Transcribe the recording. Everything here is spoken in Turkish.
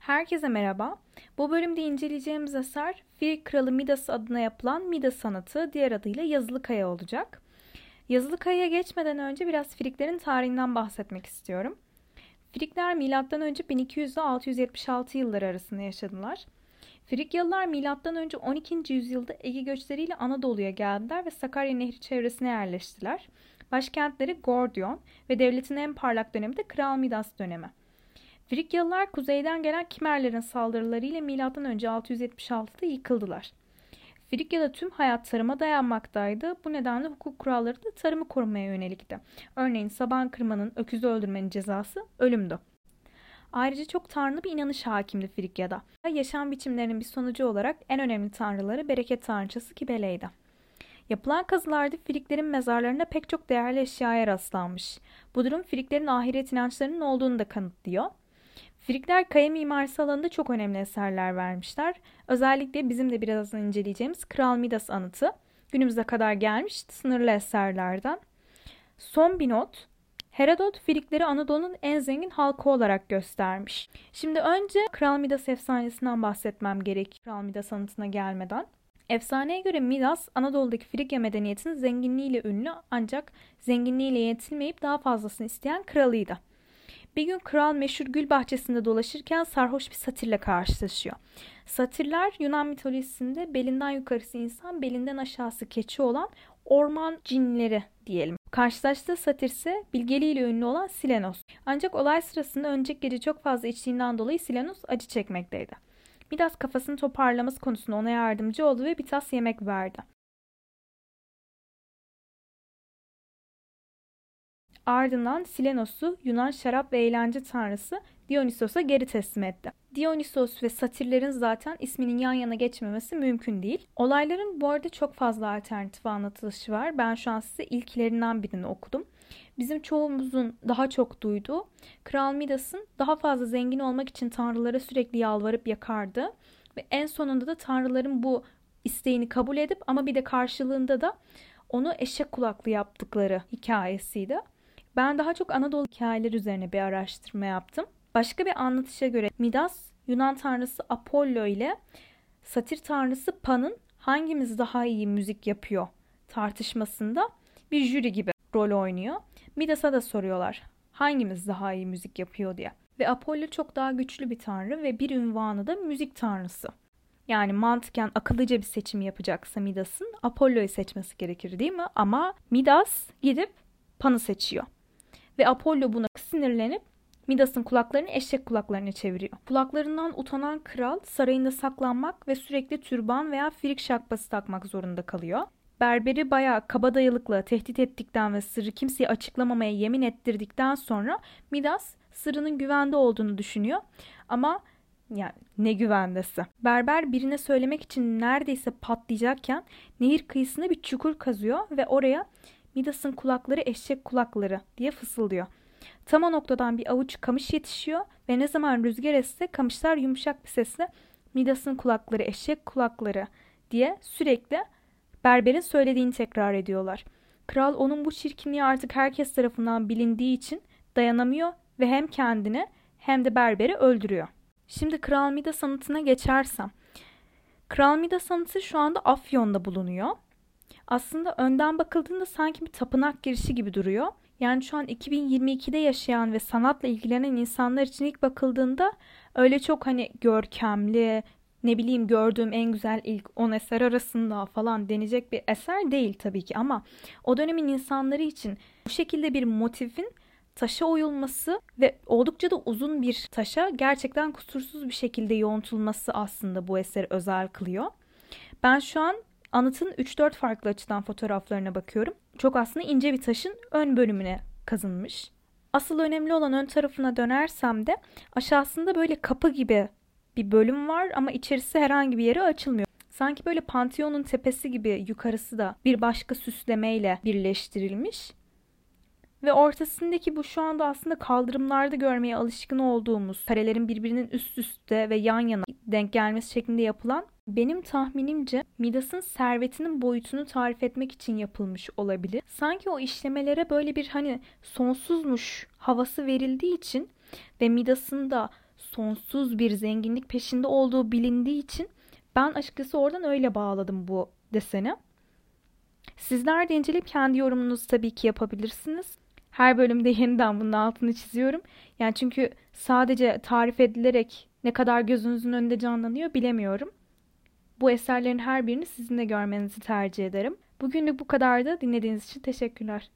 Herkese merhaba. Bu bölümde inceleyeceğimiz eser Fil Kralı Midas adına yapılan Midas sanatı diğer adıyla Yazılı Kaya olacak. Yazılı Kaya'ya geçmeden önce biraz Friklerin tarihinden bahsetmek istiyorum. Frikler M.Ö. 1200 ile 676 yılları arasında yaşadılar. Frikyalılar M.Ö. 12. yüzyılda Ege göçleriyle Anadolu'ya geldiler ve Sakarya Nehri çevresine yerleştiler. Başkentleri Gordion ve devletin en parlak dönemi de Kral Midas dönemi. Frikyalılar kuzeyden gelen Kimerlerin saldırılarıyla M.Ö. 676'da yıkıldılar. Frikya'da tüm hayat tarıma dayanmaktaydı. Bu nedenle hukuk kuralları da tarımı korumaya yönelikti. Örneğin saban kırmanın, öküzü öldürmenin cezası ölümdü. Ayrıca çok tanrılı bir inanış hakimdi Frikya'da. Yaşam biçimlerinin bir sonucu olarak en önemli tanrıları bereket tanrıçası Kibele'ydi. Yapılan kazılarda Friklerin mezarlarında pek çok değerli eşyaya rastlanmış. Bu durum Friklerin ahiret inançlarının olduğunu da kanıtlıyor. Frikler kaya mimarisi alanında çok önemli eserler vermişler. Özellikle bizim de birazdan inceleyeceğimiz Kral Midas anıtı günümüze kadar gelmiş sınırlı eserlerden. Son bir not. Herodot Frikleri Anadolu'nun en zengin halkı olarak göstermiş. Şimdi önce Kral Midas efsanesinden bahsetmem gerek Kral Midas anıtına gelmeden. Efsaneye göre Midas Anadolu'daki Frikya medeniyetinin zenginliğiyle ünlü ancak zenginliğiyle yetinmeyip daha fazlasını isteyen kralıydı. Bir gün kral meşhur gül bahçesinde dolaşırken sarhoş bir satirle karşılaşıyor. Satirler Yunan mitolojisinde belinden yukarısı insan, belinden aşağısı keçi olan orman cinleri diyelim. Karşılaştığı satir ise bilgeliğiyle ünlü olan Silenos. Ancak olay sırasında önceki gece çok fazla içtiğinden dolayı Silenos acı çekmekteydi. Midas kafasını toparlaması konusunda ona yardımcı oldu ve bir tas yemek verdi. Ardından Silenos'u Yunan şarap ve eğlence tanrısı Dionysos'a geri teslim etti. Dionysos ve satirlerin zaten isminin yan yana geçmemesi mümkün değil. Olayların bu arada çok fazla alternatif anlatılışı var. Ben şu an size ilklerinden birini okudum. Bizim çoğumuzun daha çok duyduğu Kral Midas'ın daha fazla zengin olmak için tanrılara sürekli yalvarıp yakardı. Ve en sonunda da tanrıların bu isteğini kabul edip ama bir de karşılığında da onu eşek kulaklı yaptıkları hikayesiydi. Ben daha çok Anadolu hikayeleri üzerine bir araştırma yaptım. Başka bir anlatışa göre Midas Yunan tanrısı Apollo ile satir tanrısı Pan'ın hangimiz daha iyi müzik yapıyor tartışmasında bir jüri gibi rol oynuyor. Midas'a da soruyorlar hangimiz daha iyi müzik yapıyor diye. Ve Apollo çok daha güçlü bir tanrı ve bir ünvanı da müzik tanrısı. Yani mantıken akıllıca bir seçim yapacaksa Midas'ın Apollo'yu seçmesi gerekir değil mi? Ama Midas gidip Pan'ı seçiyor. Ve Apollo buna sinirlenip Midas'ın kulaklarını eşek kulaklarına çeviriyor. Kulaklarından utanan kral sarayında saklanmak ve sürekli türban veya firik şapkası takmak zorunda kalıyor. Berberi bayağı kabadayılıkla tehdit ettikten ve sırrı kimseye açıklamamaya yemin ettirdikten sonra Midas sırrının güvende olduğunu düşünüyor. Ama yani ne güvendesi. Berber birine söylemek için neredeyse patlayacakken nehir kıyısında bir çukur kazıyor ve oraya Midas'ın kulakları eşek kulakları diye fısıldıyor. Tam o noktadan bir avuç kamış yetişiyor ve ne zaman rüzgar esse kamışlar yumuşak bir sesle Midas'ın kulakları eşek kulakları diye sürekli berberin söylediğini tekrar ediyorlar. Kral onun bu çirkinliği artık herkes tarafından bilindiği için dayanamıyor ve hem kendini hem de berberi öldürüyor. Şimdi Kral Midas sanatına geçersem. Kral Midas sanatı şu anda Afyon'da bulunuyor aslında önden bakıldığında sanki bir tapınak girişi gibi duruyor. Yani şu an 2022'de yaşayan ve sanatla ilgilenen insanlar için ilk bakıldığında öyle çok hani görkemli, ne bileyim gördüğüm en güzel ilk 10 eser arasında falan denecek bir eser değil tabii ki ama o dönemin insanları için bu şekilde bir motifin taşa oyulması ve oldukça da uzun bir taşa gerçekten kusursuz bir şekilde yoğuntulması aslında bu eseri özel kılıyor. Ben şu an Anıtın 3-4 farklı açıdan fotoğraflarına bakıyorum. Çok aslında ince bir taşın ön bölümüne kazınmış. Asıl önemli olan ön tarafına dönersem de aşağısında böyle kapı gibi bir bölüm var ama içerisi herhangi bir yere açılmıyor. Sanki böyle Pantheon'un tepesi gibi yukarısı da bir başka süslemeyle birleştirilmiş. Ve ortasındaki bu şu anda aslında kaldırımlarda görmeye alışkın olduğumuz karelerin birbirinin üst üste ve yan yana denk gelmesi şeklinde yapılan benim tahminimce Midas'ın servetinin boyutunu tarif etmek için yapılmış olabilir. Sanki o işlemelere böyle bir hani sonsuzmuş havası verildiği için ve Midas'ın da sonsuz bir zenginlik peşinde olduğu bilindiği için ben açıkçası oradan öyle bağladım bu deseni. Sizler de inceleyip kendi yorumunuzu tabii ki yapabilirsiniz. Her bölümde yeniden bunun altını çiziyorum. Yani çünkü sadece tarif edilerek ne kadar gözünüzün önünde canlanıyor bilemiyorum. Bu eserlerin her birini sizin de görmenizi tercih ederim. Bugünlük bu kadardı. Dinlediğiniz için teşekkürler.